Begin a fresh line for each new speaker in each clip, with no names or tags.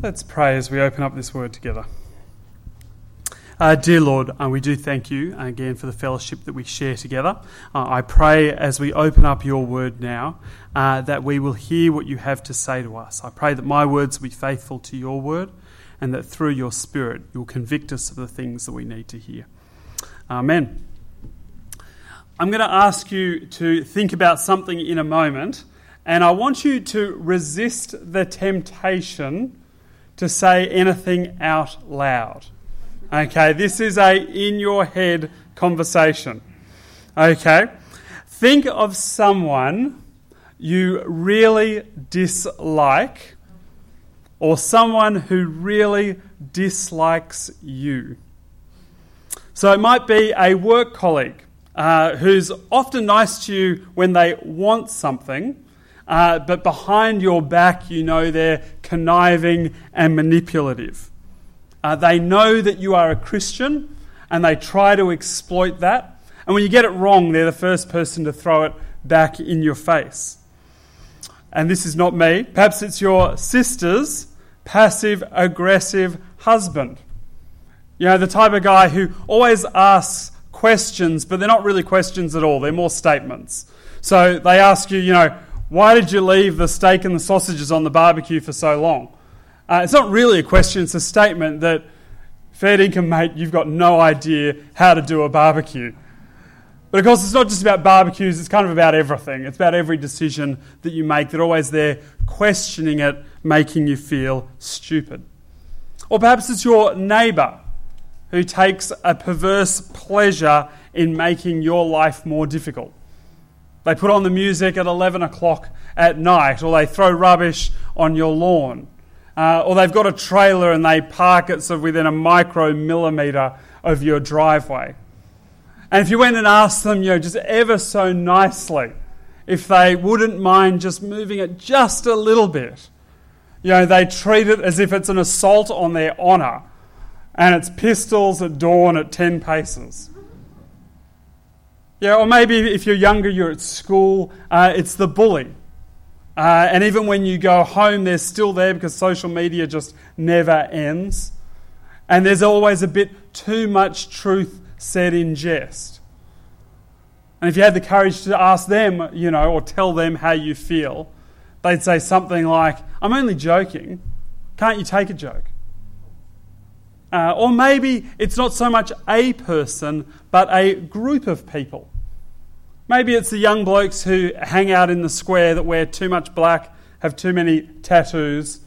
Let's pray as we open up this word together. Uh, dear Lord, uh, we do thank you again for the fellowship that we share together. Uh, I pray as we open up your word now uh, that we will hear what you have to say to us. I pray that my words will be faithful to your word and that through your spirit you'll convict us of the things that we need to hear. Amen. I'm going to ask you to think about something in a moment, and I want you to resist the temptation to say anything out loud. Okay, this is a in your head conversation. Okay, think of someone you really dislike or someone who really dislikes you. So it might be a work colleague uh, who's often nice to you when they want something, uh, but behind your back, you know they're conniving and manipulative. Uh, they know that you are a Christian and they try to exploit that. And when you get it wrong, they're the first person to throw it back in your face. And this is not me. Perhaps it's your sister's passive aggressive husband. You know, the type of guy who always asks questions, but they're not really questions at all, they're more statements. So they ask you, you know, why did you leave the steak and the sausages on the barbecue for so long? Uh, it's not really a question, it's a statement that, fair income mate, you've got no idea how to do a barbecue. But of course, it's not just about barbecues, it's kind of about everything. It's about every decision that you make. They're always there questioning it, making you feel stupid. Or perhaps it's your neighbour who takes a perverse pleasure in making your life more difficult. They put on the music at 11 o'clock at night, or they throw rubbish on your lawn, uh, or they've got a trailer and they park it of within a micro millimetre of your driveway. And if you went and asked them, you know, just ever so nicely, if they wouldn't mind just moving it just a little bit, you know, they treat it as if it's an assault on their honour and it's pistols at dawn at 10 paces. Yeah, or maybe if you're younger, you're at school, uh, it's the bully. Uh, and even when you go home, they're still there because social media just never ends. And there's always a bit too much truth said in jest. And if you had the courage to ask them, you know, or tell them how you feel, they'd say something like, I'm only joking. Can't you take a joke? Uh, or maybe it's not so much a person, but a group of people. Maybe it's the young blokes who hang out in the square that wear too much black, have too many tattoos,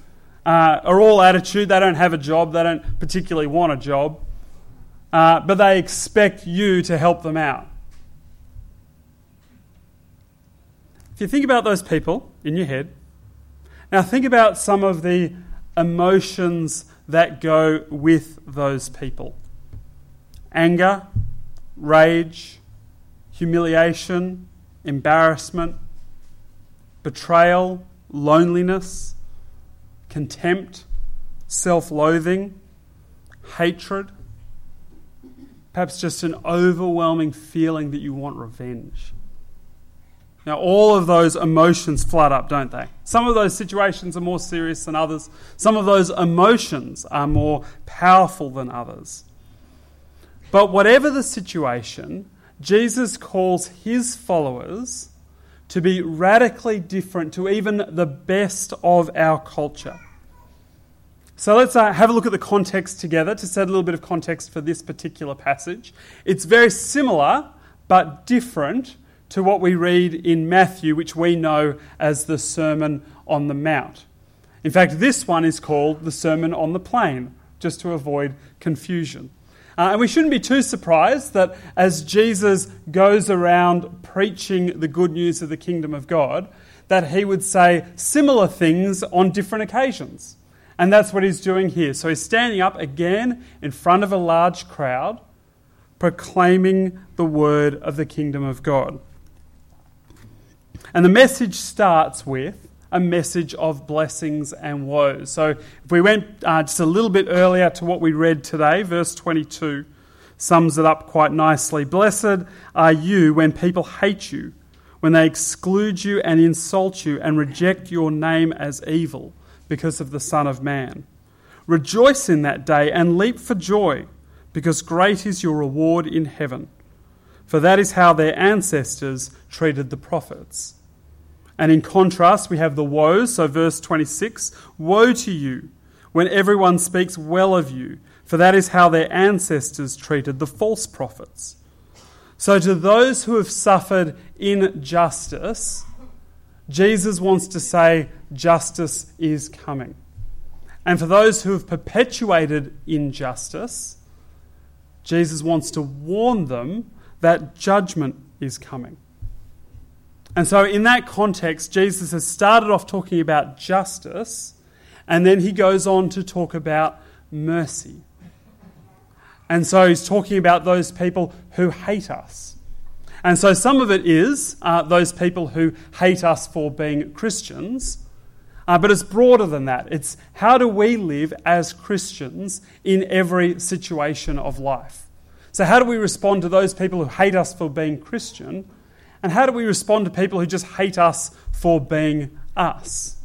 uh, are all attitude. They don't have a job, they don't particularly want a job, uh, but they expect you to help them out. If you think about those people in your head, now think about some of the emotions that go with those people anger, rage, humiliation, embarrassment, betrayal, loneliness, contempt, self loathing, hatred, perhaps just an overwhelming feeling that you want revenge. Now, all of those emotions flood up, don't they? Some of those situations are more serious than others. Some of those emotions are more powerful than others. But whatever the situation, Jesus calls his followers to be radically different to even the best of our culture. So let's uh, have a look at the context together to set a little bit of context for this particular passage. It's very similar but different to what we read in Matthew, which we know as the Sermon on the Mount. In fact, this one is called the Sermon on the Plain, just to avoid confusion. Uh, and we shouldn't be too surprised that as Jesus goes around preaching the good news of the kingdom of God, that he would say similar things on different occasions. And that's what he's doing here. So he's standing up again in front of a large crowd, proclaiming the word of the kingdom of God. And the message starts with a message of blessings and woes. So if we went uh, just a little bit earlier to what we read today, verse 22 sums it up quite nicely. Blessed are you when people hate you, when they exclude you and insult you and reject your name as evil because of the Son of Man. Rejoice in that day and leap for joy, because great is your reward in heaven. For that is how their ancestors treated the prophets. And in contrast, we have the woes. So, verse 26 Woe to you when everyone speaks well of you, for that is how their ancestors treated the false prophets. So, to those who have suffered injustice, Jesus wants to say justice is coming. And for those who have perpetuated injustice, Jesus wants to warn them that judgment is coming. And so, in that context, Jesus has started off talking about justice, and then he goes on to talk about mercy. And so, he's talking about those people who hate us. And so, some of it is uh, those people who hate us for being Christians. Uh, but it's broader than that. It's how do we live as Christians in every situation of life? So, how do we respond to those people who hate us for being Christian? And how do we respond to people who just hate us for being us?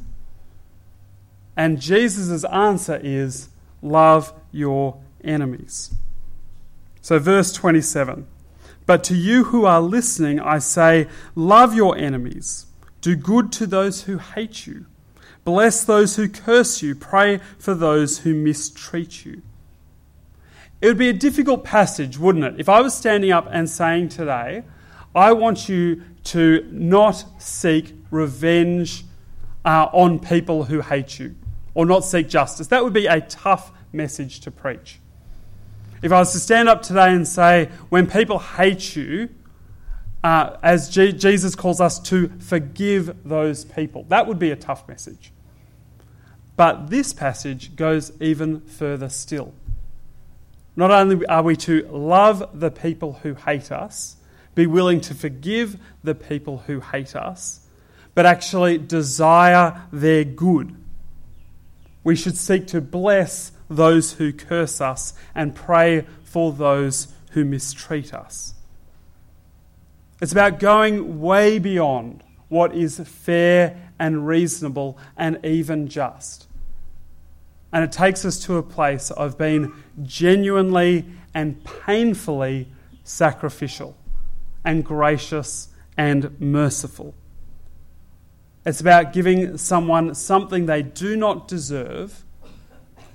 And Jesus' answer is love your enemies. So, verse 27 But to you who are listening, I say, love your enemies, do good to those who hate you, bless those who curse you, pray for those who mistreat you. It would be a difficult passage, wouldn't it? If I was standing up and saying today, I want you to not seek revenge uh, on people who hate you or not seek justice. That would be a tough message to preach. If I was to stand up today and say, when people hate you, uh, as G- Jesus calls us to forgive those people, that would be a tough message. But this passage goes even further still. Not only are we to love the people who hate us, be willing to forgive the people who hate us, but actually desire their good. We should seek to bless those who curse us and pray for those who mistreat us. It's about going way beyond what is fair and reasonable and even just. And it takes us to a place of being genuinely and painfully sacrificial and gracious and merciful. It's about giving someone something they do not deserve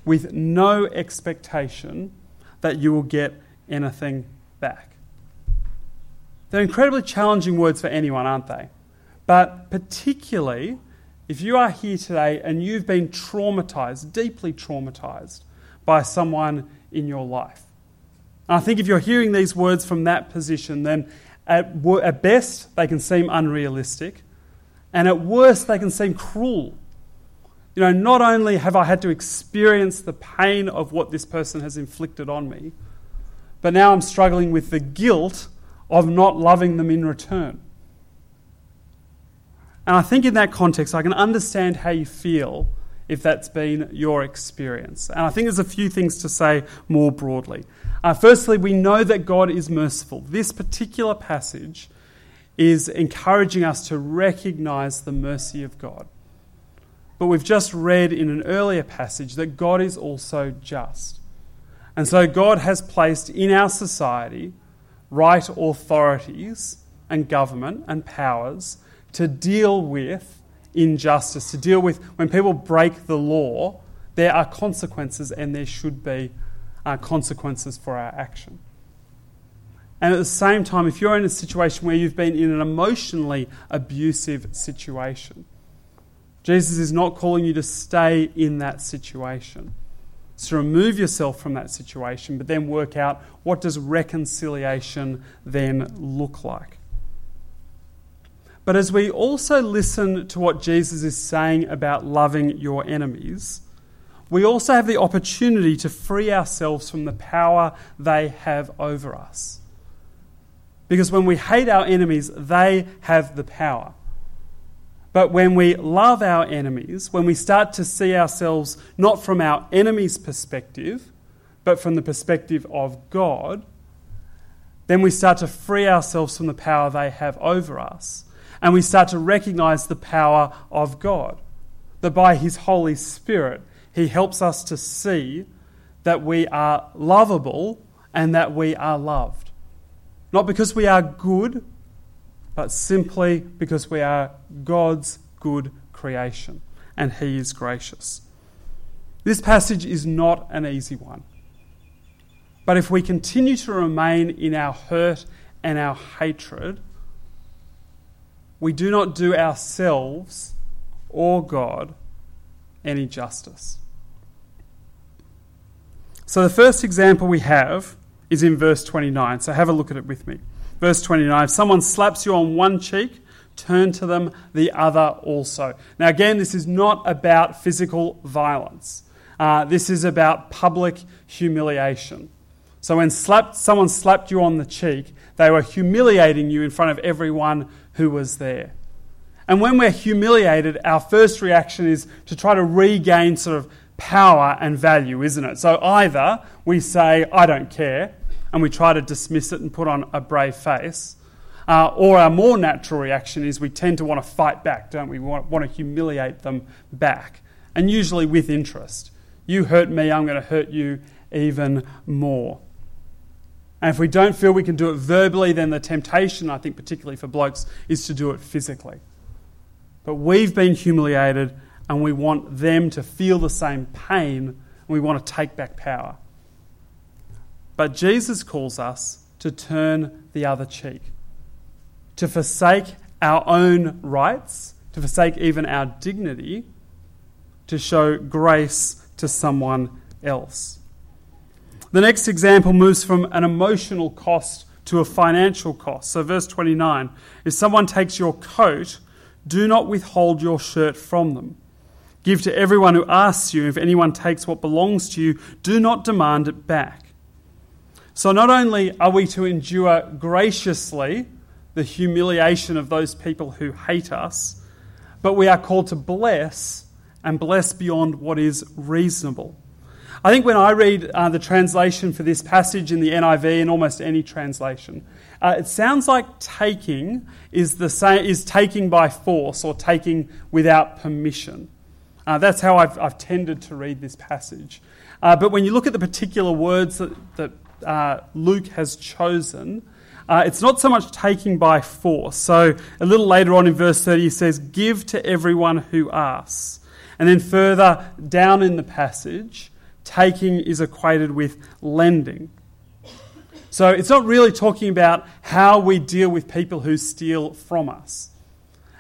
with no expectation that you will get anything back. They're incredibly challenging words for anyone, aren't they? But particularly if you are here today and you've been traumatized, deeply traumatized by someone in your life. And I think if you're hearing these words from that position, then at, at best, they can seem unrealistic, and at worst, they can seem cruel. You know, not only have I had to experience the pain of what this person has inflicted on me, but now I'm struggling with the guilt of not loving them in return. And I think in that context, I can understand how you feel if that's been your experience. And I think there's a few things to say more broadly. Uh, firstly, we know that God is merciful. This particular passage is encouraging us to recognize the mercy of God. But we've just read in an earlier passage that God is also just. And so God has placed in our society right authorities and government and powers to deal with injustice, to deal with when people break the law, there are consequences and there should be uh, consequences for our action. And at the same time, if you're in a situation where you've been in an emotionally abusive situation, Jesus is not calling you to stay in that situation. It's to remove yourself from that situation, but then work out what does reconciliation then look like. But as we also listen to what Jesus is saying about loving your enemies, we also have the opportunity to free ourselves from the power they have over us. Because when we hate our enemies, they have the power. But when we love our enemies, when we start to see ourselves not from our enemy's perspective, but from the perspective of God, then we start to free ourselves from the power they have over us and we start to recognize the power of God. That by His Holy Spirit, he helps us to see that we are lovable and that we are loved. Not because we are good, but simply because we are God's good creation and He is gracious. This passage is not an easy one. But if we continue to remain in our hurt and our hatred, we do not do ourselves or God any justice. So the first example we have is in verse 29. So have a look at it with me. Verse 29 If someone slaps you on one cheek, turn to them the other also. Now, again, this is not about physical violence, uh, this is about public humiliation. So when slapped, someone slapped you on the cheek, they were humiliating you in front of everyone who was there. And when we're humiliated, our first reaction is to try to regain sort of power and value, isn't it? So either we say, I don't care, and we try to dismiss it and put on a brave face, uh, or our more natural reaction is we tend to want to fight back, don't we? We want, want to humiliate them back, and usually with interest. You hurt me, I'm going to hurt you even more. And if we don't feel we can do it verbally, then the temptation, I think, particularly for blokes, is to do it physically. But we've been humiliated and we want them to feel the same pain and we want to take back power. But Jesus calls us to turn the other cheek, to forsake our own rights, to forsake even our dignity, to show grace to someone else. The next example moves from an emotional cost to a financial cost. So, verse 29 if someone takes your coat, do not withhold your shirt from them. Give to everyone who asks you. If anyone takes what belongs to you, do not demand it back. So, not only are we to endure graciously the humiliation of those people who hate us, but we are called to bless and bless beyond what is reasonable. I think when I read uh, the translation for this passage in the NIV and almost any translation, uh, it sounds like taking is the same is taking by force or taking without permission. Uh, that's how I've, I've, tended to read this passage. Uh, but when you look at the particular words that, that uh, Luke has chosen, uh, it's not so much taking by force. So a little later on in verse 30, he says, Give to everyone who asks. And then further down in the passage, taking is equated with lending. So it's not really talking about how we deal with people who steal from us.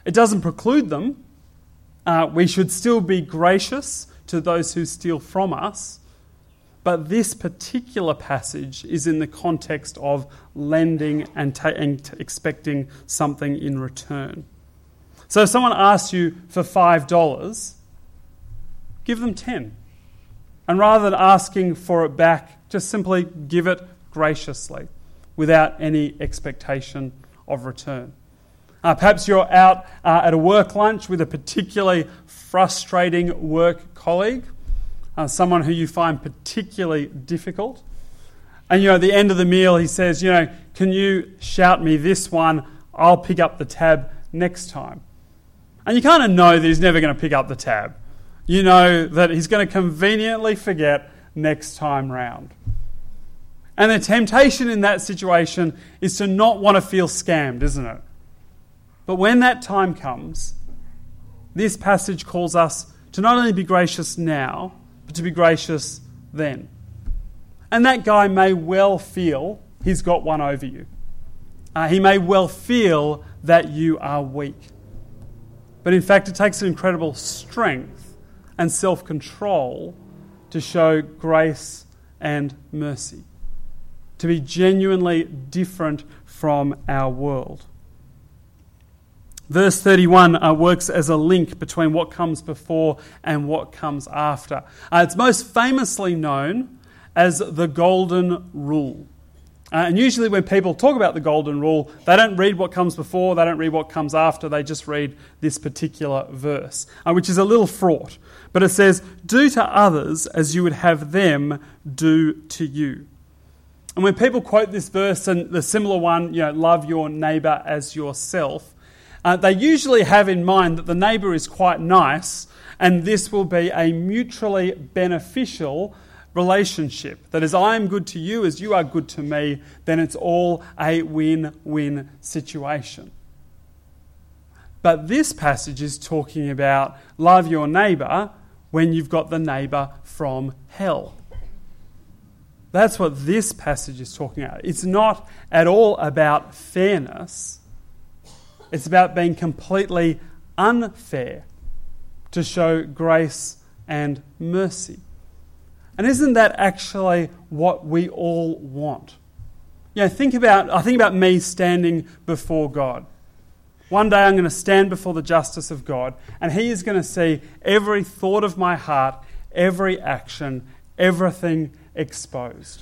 It doesn't preclude them. Uh, we should still be gracious to those who steal from us. But this particular passage is in the context of lending and, ta- and expecting something in return. So if someone asks you for $5, give them 10 and rather than asking for it back, just simply give it graciously without any expectation of return. Uh, perhaps you're out uh, at a work lunch with a particularly frustrating work colleague, uh, someone who you find particularly difficult. And you know, at the end of the meal, he says, You know, can you shout me this one? I'll pick up the tab next time. And you kind of know that he's never going to pick up the tab you know that he's going to conveniently forget next time round. And the temptation in that situation is to not want to feel scammed, isn't it? But when that time comes, this passage calls us to not only be gracious now, but to be gracious then. And that guy may well feel he's got one over you. Uh, he may well feel that you are weak. But in fact, it takes an incredible strength and self control to show grace and mercy, to be genuinely different from our world. Verse 31 uh, works as a link between what comes before and what comes after. Uh, it's most famously known as the Golden Rule. Uh, and usually, when people talk about the golden rule, they don't read what comes before, they don't read what comes after, they just read this particular verse, uh, which is a little fraught. But it says, Do to others as you would have them do to you. And when people quote this verse and the similar one, you know, love your neighbour as yourself, uh, they usually have in mind that the neighbour is quite nice And this will be a mutually beneficial relationship. That as I am good to you, as you are good to me, then it's all a win win situation. But this passage is talking about love your neighbour when you've got the neighbour from hell. That's what this passage is talking about. It's not at all about fairness, it's about being completely unfair to show grace and mercy. And isn't that actually what we all want? You know, think about, I think about me standing before God. One day I'm going to stand before the justice of God, and He is going to see every thought of my heart, every action, everything exposed.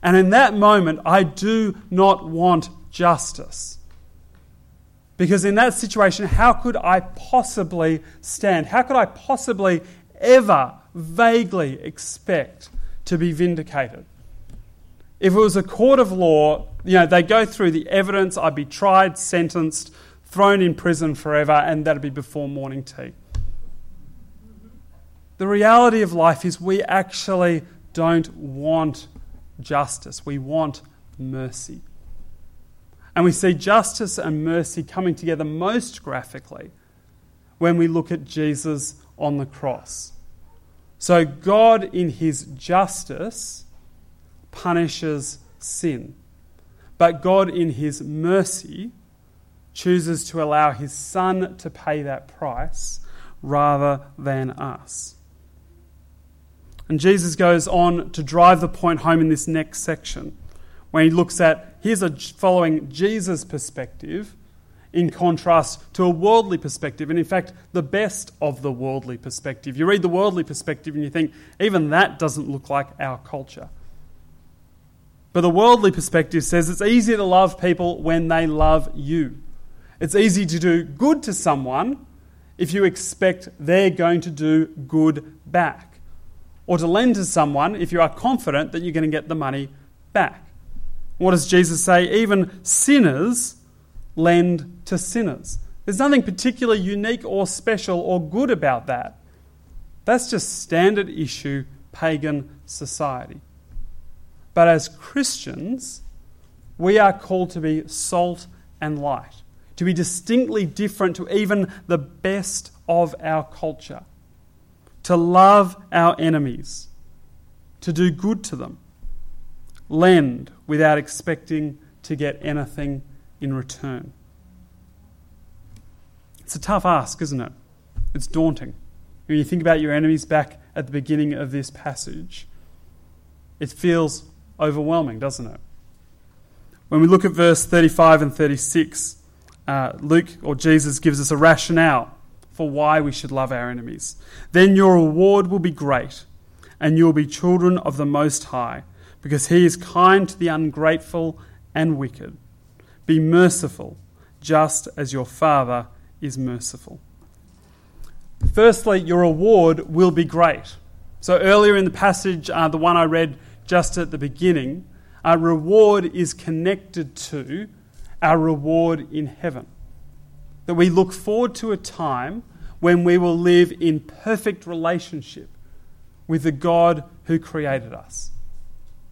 And in that moment, I do not want justice. Because in that situation, how could I possibly stand? How could I possibly ever vaguely expect to be vindicated? If it was a court of law, you know, they go through the evidence, I'd be tried, sentenced, thrown in prison forever, and that'd be before morning tea. The reality of life is we actually don't want justice, we want mercy. And we see justice and mercy coming together most graphically when we look at Jesus on the cross. So, God, in his justice, punishes sin. But God, in his mercy, chooses to allow his Son to pay that price rather than us. And Jesus goes on to drive the point home in this next section when he looks at here's a following Jesus perspective in contrast to a worldly perspective, and in fact, the best of the worldly perspective. You read the worldly perspective and you think, even that doesn't look like our culture. But the worldly perspective says it's easy to love people when they love you. It's easy to do good to someone if you expect they're going to do good back or to lend to someone if you are confident that you're going to get the money back. What does Jesus say? Even sinners lend to sinners. There's nothing particularly unique or special or good about that. That's just standard issue pagan society. But as Christians, we are called to be salt and light, to be distinctly different to even the best of our culture to love our enemies, to do good to them, lend without expecting to get anything in return. It's a tough ask, isn't it? It's daunting. When you think about your enemies back at the beginning of this passage, it feels overwhelming, doesn't it? When we look at verse 35 and 36, uh, Luke or Jesus gives us a rationale for why we should love our enemies. Then your reward will be great, and you will be children of the Most High, because He is kind to the ungrateful and wicked. Be merciful, just as your Father is merciful. Firstly, your reward will be great. So, earlier in the passage, uh, the one I read just at the beginning, our reward is connected to our reward in heaven that we look forward to a time when we will live in perfect relationship with the God who created us.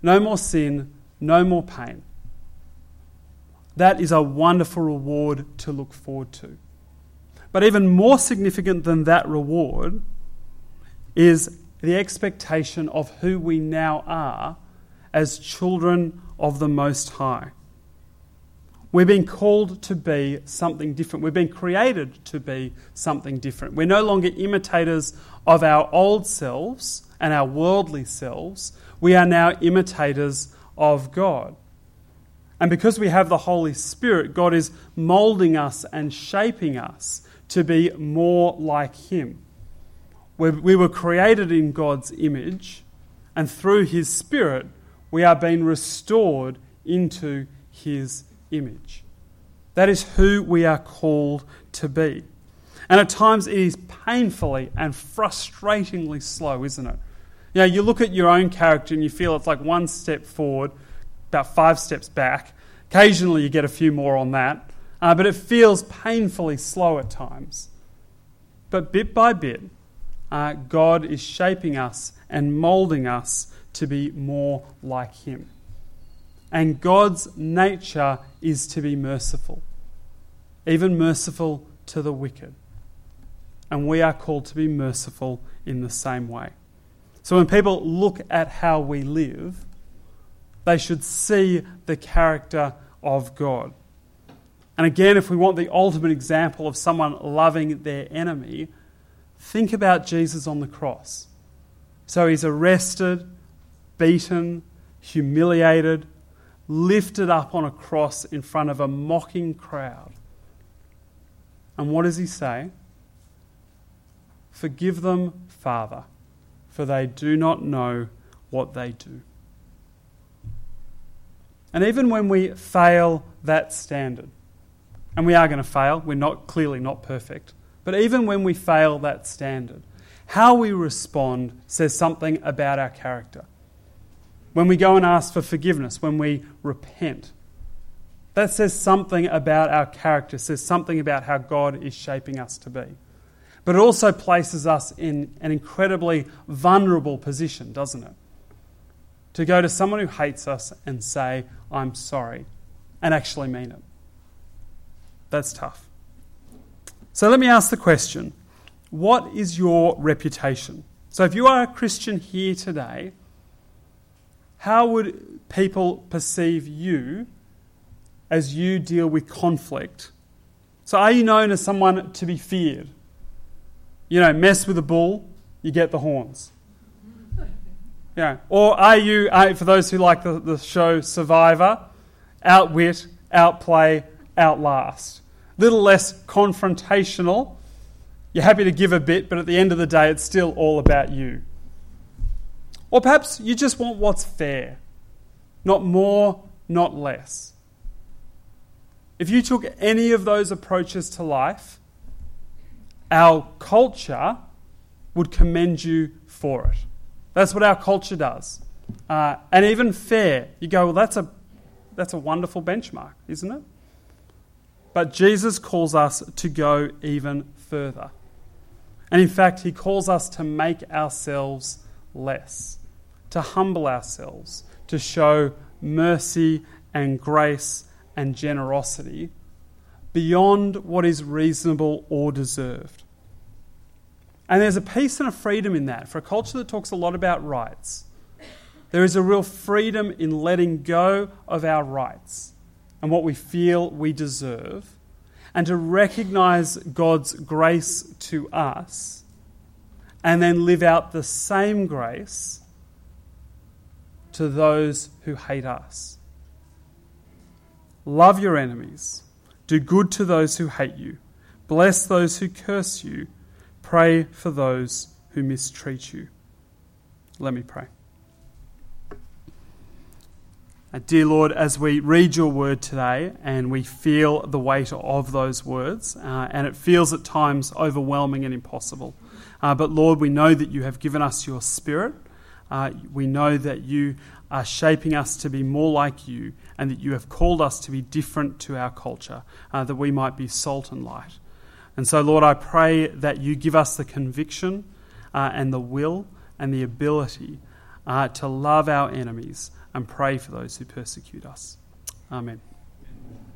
No more sin, no more pain. That is a wonderful reward to look forward to. But even more significant than that reward is the expectation of who we now are as children of the Most High. We're being called to be something different. We're being created to be something different. We're no longer imitators of our old selves and our worldly selves. We are now imitators of God. And because we have the Holy Spirit, God is molding us and shaping us to be more like Him. We were created in God's image, and through His Spirit, we are being restored into His image. That is who we are called to be. And at times it is painfully and frustratingly slow, isn't it? You know, you look at your own character and you feel it's like one step forward, about five steps back. Occasionally you get a few more on that, uh, but it feels painfully slow at times. But bit by bit, uh, God is shaping us and molding us to be more like Him. And God's nature is to be merciful, even merciful to the wicked. And we are called to be merciful in the same way. So when people look at how we live, they should see the character of God. And again, if we want the ultimate example of someone loving their enemy, think about Jesus on the cross. So he's arrested, beaten, humiliated, lifted up on a cross in front of a mocking crowd. And what does he say? Forgive them, Father, for they do not know what they do. And even when we fail that standard, and we are going to fail, we're not clearly not perfect, but even when we fail that standard, how we respond says something about our character. When we go and ask for forgiveness, when we repent, that says something about our character, says something about how God is shaping us to be. But it also places us in an incredibly vulnerable position, doesn't it? To go to someone who hates us and say, I'm sorry, and actually mean it. That's tough. So let me ask the question what is your reputation? So if you are a Christian here today, how would people perceive you as you deal with conflict? So are you known as someone to be feared? You know, mess with a bull, you get the horns. Yeah. Or are you, uh, for those who like the, the show Survivor, outwit, outplay, outlast? Little less confrontational. You're happy to give a bit, but at the end of the day, it's still all about you. Or perhaps you just want what's fair, not more, not less. If you took any of those approaches to life, our culture would commend you for it. That's what our culture does. Uh, and even fair, you go, well, that's a, that's a wonderful benchmark, isn't it? But Jesus calls us to go even further. And in fact, he calls us to make ourselves less, to humble ourselves, to show mercy and grace and generosity beyond what is reasonable or deserved. And there's a peace and a freedom in that for a culture that talks a lot about rights. There is a real freedom in letting go of our rights and what we feel we deserve, and to recognize God's grace to us, and then live out the same grace to those who hate us. Love your enemies, do good to those who hate you, bless those who curse you Pray for those who mistreat you. Let me pray. Uh, dear Lord, as we read your word today and we feel the weight of those words, uh, and it feels at times overwhelming and impossible. Uh, but Lord, we know that you have given us your spirit. Uh, we know that you are shaping us to be more like you and that you have called us to be different to our culture, uh, that we might be salt and light. And so, Lord, I pray that you give us the conviction uh, and the will and the ability uh, to love our enemies and pray for those who persecute us. Amen.